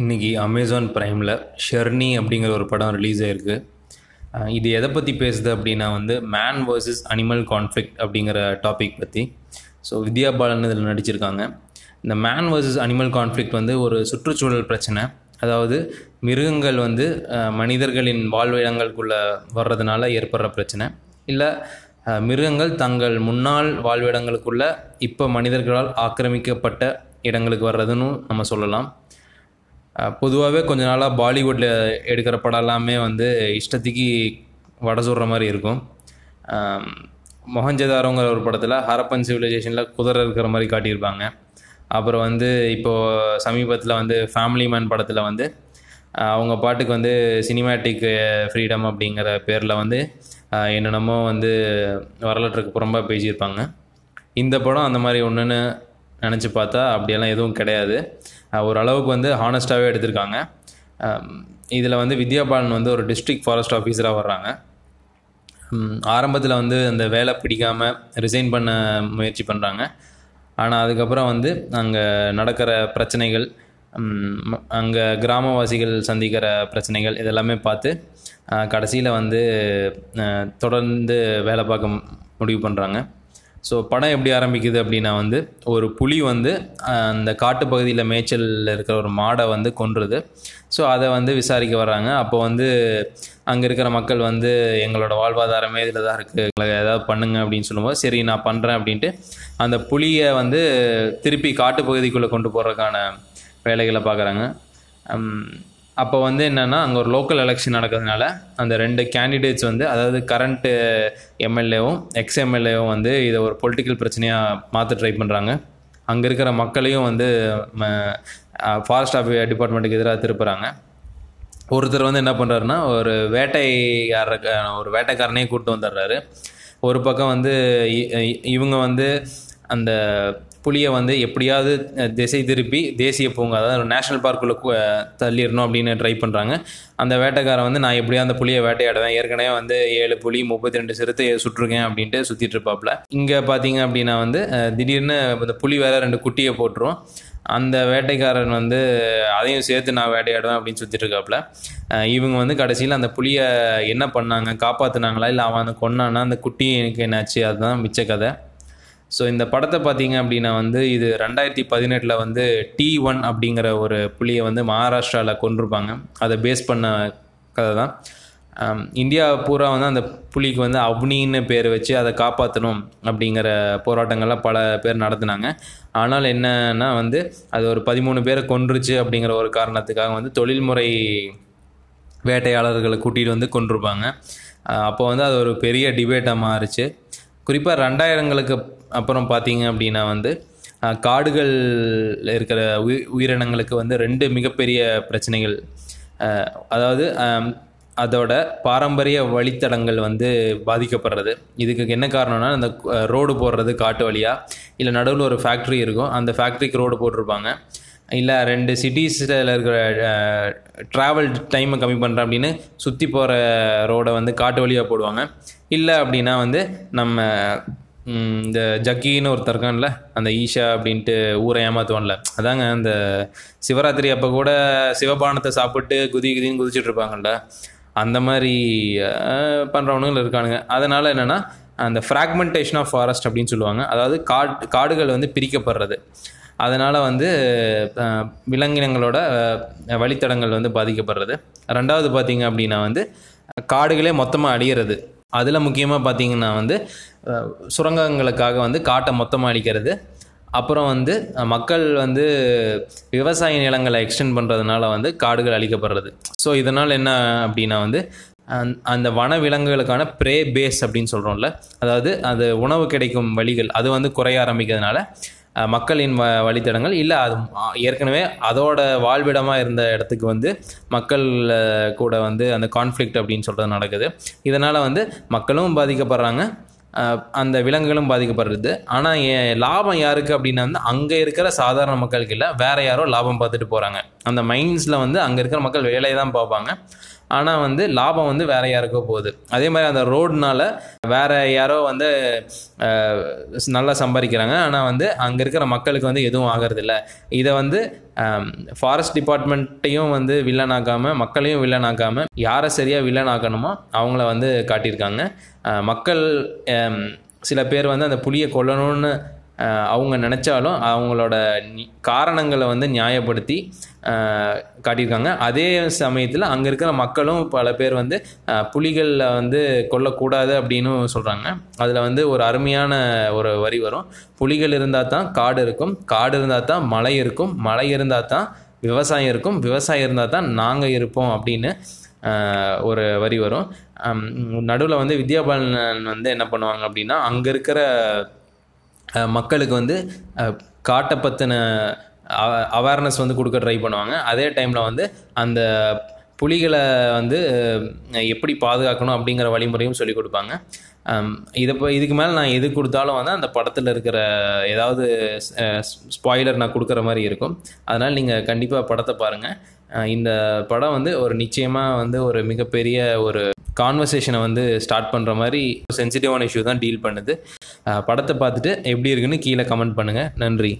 இன்றைக்கி Amazon ப்ரைமில் Czerny அப்படிங்கிற ஒரு படம் ரிலீஸ் ஆகிருக்கு இது எதை பற்றி பேசுது அப்படின்னா வந்து மேன் வர்சஸ் அனிமல் கான்ஃப்ளிக்ட் அப்படிங்கிற டாபிக் பற்றி ஸோ வித்யா பாலன் இதில் நடிச்சிருக்காங்க. இந்த மேன் வர்சஸ் அனிமல் கான்ஃப்ளிக்ட் வந்து ஒரு சுற்றுச்சூழல் பிரச்சனை. அதாவது மிருகங்கள் வந்து மனிதர்களின் வாழ்விடங்களுக்குள்ளே வர்றதுனால ஏற்படுற பிரச்சனை. இல்லை மிருகங்கள் தங்கள் முன்னாள் வாழ்விடங்களுக்குள்ள இப்போ மனிதர்களால் ஆக்கிரமிக்கப்பட்ட இடங்களுக்கு வர்றதுன்னு நம்ம சொல்லலாம். பொதுவாகவே கொஞ்ச நாளாக பாலிவுட்டில் எடுக்கிற படம் எல்லாமே வந்து இஷ்டத்துக்கு வடை சுடுற மாதிரி இருக்கும். மொஹஞ்சதாரோங்கிற ஒரு படத்தில் ஹரப்பன் சிவிலைசேஷனில் குதிரை இருக்கிற மாதிரி காட்டியிருப்பாங்க. அப்புறம் வந்து இப்போது சமீபத்தில் வந்து ஃபேமிலி மேன் படத்தில் வந்து அவங்க பாட்டுக்கு வந்து சினிமேட்டிக் ஃப்ரீடம் அப்படிங்கிற பேரில் வந்து என்னென்னமோ வந்து வரலாற்றுக்கு புறம்பாக பேசியிருப்பாங்க. இந்த படம் அந்த மாதிரி ஒன்றுன்னு நினச்சி பார்த்தா அப்படியெல்லாம் எதுவும் கிடையாது. ஓரளவுக்கு வந்து ஹானஸ்ட்டாகவே எடுத்திருக்காங்க. இதில் வந்து வித்யா பாலன் வந்து ஒரு டிஸ்ட்ரிக்ட் ஃபாரஸ்ட் ஆஃபீஸராக வர்றாங்க. ஆரம்பத்தில் வந்து அந்த வேலை பிடிக்காமல் ரிசைன் பண்ண முயற்சி பண்ணுறாங்க ஆனால் அதுக்கப்புறம் வந்து அங்கே நடக்கிற பிரச்சனைகள் அங்கே கிராமவாசிகள் சந்திக்கிற பிரச்சனைகள் இதெல்லாமே பார்த்து கடைசியில் வந்து தொடர்ந்து வேலை பார்க்க முடிவு பண்ணுறாங்க ஸோ படம் எப்படி ஆரம்பிக்குது அப்படின்னா வந்து ஒரு புலி வந்து அந்த காட்டுப்பகுதியில் மேய்ச்சலில் இருக்கிற ஒரு மாடை வந்து கொன்றுது. ஸோ அதை வந்து விசாரிக்க வர்றாங்க. அப்போ வந்து அங்கே இருக்கிற மக்கள் வந்து எங்களோட வாழ்வாதாரமே இதில் தான் இருக்குது எங்களை ஏதாவது பண்ணுங்க அப்படின்னு சொல்லும்போது சரி நான் பண்ணுறேன் அப்படின்ட்டு அந்த புலியை வந்து திருப்பி காட்டுப்பகுதிக்குள்ளே கொண்டு போகிறதுக்கான வேலைகளை பார்க்குறாங்க. அப்போ வந்து என்னென்னா அங்கே ஒரு லோக்கல் எலெக்ஷன் நடக்கிறதுனால அந்த ரெண்டு கேண்டிடேட்ஸ் வந்து அதாவது கரண்ட்டு எம்எல்ஏவும் எக்ஸ் எம்எல்ஏவும் வந்து இதை ஒரு பொலிட்டிக்கல் பிரச்சனையாக மாற்ற ட்ரை பண்ணுறாங்க அங்கே இருக்கிற மக்களையும் வந்து ஃபாரஸ்ட் ஆஃபி டிபார்ட்மெண்ட்டுக்கு எதிராக திருப்புறாங்க. ஒருத்தர் வந்து என்ன பண்ணுறாருன்னா ஒரு வேட்டையார ஒரு வேட்டைக்காரனையும் கூப்பிட்டு வந்துடுறாரு. ஒரு பக்கம் வந்து இ- இவங்க வந்து அந்த புளியை வந்து எப்படியாவது திசை திருப்பி தேசிய பூங்கா அதாவது ஒரு நேஷனல் பார்க்குள்ளே தள்ளிடணும் அப்படின்னு ட்ரை பண்ணுறாங்க அந்த வேட்டைக்காரன் வந்து நான் எப்படியா அந்த புளியை வேட்டையாடுவேன். ஏற்கனவே வந்து ஏழு புலி முப்பத்தி ரெண்டு சிறுத்தை சுட்டிருக்கேன் அப்படின்ட்டு சுற்றிட்டு இருப்பாப்புல இங்கே பார்த்தீங்க அப்படின்னா வந்து திடீர்னு இந்த புலி வேற ரெண்டு குட்டியை போட்டுரும். அந்த வேட்டைக்காரன் வந்து அதையும் சேர்த்து நான் வேட்டையாடுவேன் அப்படின்னு சுற்றிட்டு இருக்காப்புல இவங்க வந்து கடைசியில் அந்த புளியை என்ன பண்ணாங்க? காப்பாற்றுனாங்களா இல்லை அவன் அந்த கொன்னான்னா அந்த குட்டி எனக்கு என்னாச்சு? அதுதான் மிச்ச கதை. ஸோ இந்த படத்தை பார்த்தீங்க அப்படின்னா வந்து இது ரெண்டாயிரத்தி பதினெட்டில் வந்து டி ஒன் அப்படிங்கிற ஒரு புலியை வந்து மகாராஷ்டிராவில் கொண்டிருப்பாங்க. அதை பேஸ் பண்ண கதை தான் இந்தியா பூரா வந்து அந்த புலிக்கு வந்து அவ்னின்னு பேர் வச்சு அதை காப்பாற்றணும் அப்படிங்கிற போராட்டங்கள்லாம் பல பேர் நடத்துனாங்க. ஆனால் என்னன்னா வந்து அது ஒரு பதிமூணு பேரை கொன்றுச்சு அப்படிங்கிற ஒரு காரணத்துக்காக வந்து தொழில்முறை வேட்டையாளர்களை கூட்டிகிட்டு வந்து கொண்டிருப்பாங்க அப்போ வந்து அது ஒரு பெரிய டிபேட்டாக மாறுச்சு. குறிப்பாக ரெண்டாயிரங்களுக்கு அப்புறம் பார்த்தீங்க அப்படின்னா வந்து காடுகளில் காடுகள் இருக்கிற உயி உயிரினங்களுக்கு வந்து ரெண்டு மிகப்பெரிய பிரச்சனைகள். அதாவது அதோட பாரம்பரிய வழித்தடங்கள் வந்து பாதிக்கப்படுறது. இதுக்கு என்ன காரணம்னா அந்த ரோடு போடுறது காட்டு வழியாக இல்லை நடுவில் ஒரு ஃபேக்ட்ரி இருக்கும் அந்த ஃபேக்ட்ரிக்கு ரோடு போட்டிருப்பாங்க. இல்லை ரெண்டு சிட்டிஸில் இருக்கிற ட்ராவல் டைமை கம்மி பண்ணுறேன் அப்படின்னு சுற்றி போகிற ரோடை வந்து காட்டு வழியாக போடுவாங்க. இல்லை அப்படின்னா வந்து நம்ம இந்த ஜக்கின்னு ஒருத்தர் இருக்கான்ல அந்த ஈஷா அப்படின்ட்டு ஊரை ஏமாத்துவான்ல. அதாங்க அந்த சிவராத்திரி அப்போ கூட சிவபானத்தை சாப்பிட்டு குதி குதின்னு குதிச்சுட்டு இருப்பாங்கல்ல. அந்த மாதிரி பண்ணுறவனுங்கள் இருக்கானுங்க. அதனால் என்னென்னா அந்த ஃப்ராக்மெண்டேஷன் ஆஃப் ஃபாரஸ்ட் அப்படின்னு சொல்லுவாங்க. அதாவது காட் காடுகள் வந்து பிரிக்கப்படுறது. அதனால் வந்து விலங்கினங்களோட வழித்தடங்கள் வந்து பாதிக்கப்படுறது. ரெண்டாவது பார்த்தீங்க அப்படின்னா வந்து காடுகளே மொத்தமாக அழியிறது. அதில் முக்கியமாக பார்த்தீங்கன்னா வந்து சுரங்கங்களுக்காக வந்து காட்டை மொத்தமாக அழிக்கிறது அப்புறம் வந்து மக்கள் வந்து விவசாய நிலங்களை எக்ஸ்டெண்ட் பண்ணுறதுனால வந்து காடுகள் அழிக்கப்படுறது. ஸோ இதனால் என்ன அப்படின்னா வந்து அந்த- அந்த வன விலங்குகளுக்கான ப்ரே பேஸ் அப்படின்னு சொல்கிறோம்ல அதாவது அது உணவு கிடைக்கும் வழிகள் அது வந்து குறைய ஆரம்பிக்கிறதுனால மக்களின் வ வழித்தடங்கள். இல்லை அது ஏற்கனவே அதோட வாழ்விடமாக இருந்த இடத்துக்கு வந்து மக்கள் கூட வந்து அந்த கான்ஃப்ளிக்ட் அப்படின்னு சொல்கிறது நடக்குது. இதனால் வந்து மக்களும் பாதிக்கப்படுறாங்க. அந்த விலங்குகளும் பாதிக்கப்படுறது. ஆனால் லாபம் யாருக்கு அப்படின்னா வந்து அங்கே இருக்கிற சாதாரண மக்களுக்கு இல்லை வேறு யாரோ லாபம் பார்த்துட்டு போகிறாங்க அந்த மைண்ட்ஸில் வந்து அங்கே இருக்கிற மக்கள் வேலையை தான் பார்ப்பாங்க. ஆனால் வந்து லாபம் வந்து வேற யாருக்கோ போகுது. அதே மாதிரி அந்த ரோடுனால வேற யாரோ வந்து நல்லா சம்பாதிக்கிறாங்க. ஆனால் வந்து அங்கே இருக்கிற மக்களுக்கு வந்து எதுவும் ஆகிறதில்ல. இதை வந்து ஃபாரஸ்ட் டிபார்ட்மெண்ட்டையும் வந்து வில்லனாக்காமல் மக்களையும் வில்லனாக்காமல் யாரை சரியாக வில்லனாக்கணுமோ அவங்கள வந்து காட்டியிருக்காங்க. மக்கள் சில பேர் வந்து அந்த புளியை கொல்லணும்னு அவங்க நினச்சாலும் அவங்களோட காரணங்களை வந்து நியாயப்படுத்தி காட்டியிருக்காங்க. அதே சமயத்தில் அங்கே இருக்கிற மக்களும் பல பேர் வந்து புலிகளில் வந்து கொல்லக்கூடாது அப்படின்னு சொல்கிறாங்க அதில் வந்து ஒரு அருமையான ஒரு வரி வரும். புலிகள் இருந்தால் தான் காடு இருக்கும். காடு இருந்தால் தான் மலை இருக்கும். மலை இருந்தால் தான் விவசாயம் இருக்கும். விவசாயம் இருந்தால் தான் நாங்கள் இருப்போம் அப்படின்னு ஒரு வரி வரும். நடுவில் வந்து வித்யாபாலன் வந்து என்ன பண்ணுவாங்க அப்படின்னா அங்கே இருக்கிற மக்களுக்கு வந்து காட்டை பற்றின அவேர்னஸ் வந்து கொடுக்க ட்ரை பண்ணுவாங்க. அதே டைமில் வந்து அந்த புலிகளை வந்து எப்படி பாதுகாக்கணும் அப்படிங்கிற வழிமுறையும் சொல்லிக் கொடுப்பாங்க. இதை இப்போ இதுக்கு மேலே நான் எது கொடுத்தாலும் வந்து அந்த படத்தில் இருக்கிற ஏதாவது ஸ்பாய்லர் நான் கொடுக்குற மாதிரி இருக்கும். அதனால் நீங்கள் கண்டிப்பாக படத்தை பாருங்கள் இந்த படம் வந்து ஒரு நிச்சயமாக வந்து ஒரு மிகப்பெரிய ஒரு கான்வர்சேஷனை வந்து ஸ்டார்ட் பண்ணுற மாதிரி சென்சிட்டிவான இஷ்யூ தான் டீல் பண்ணுது. படத்தை பார்த்துட்டு எப்படி இருக்குன்னு கீழே கமெண்ட் பண்ணுங்கள் நன்றி.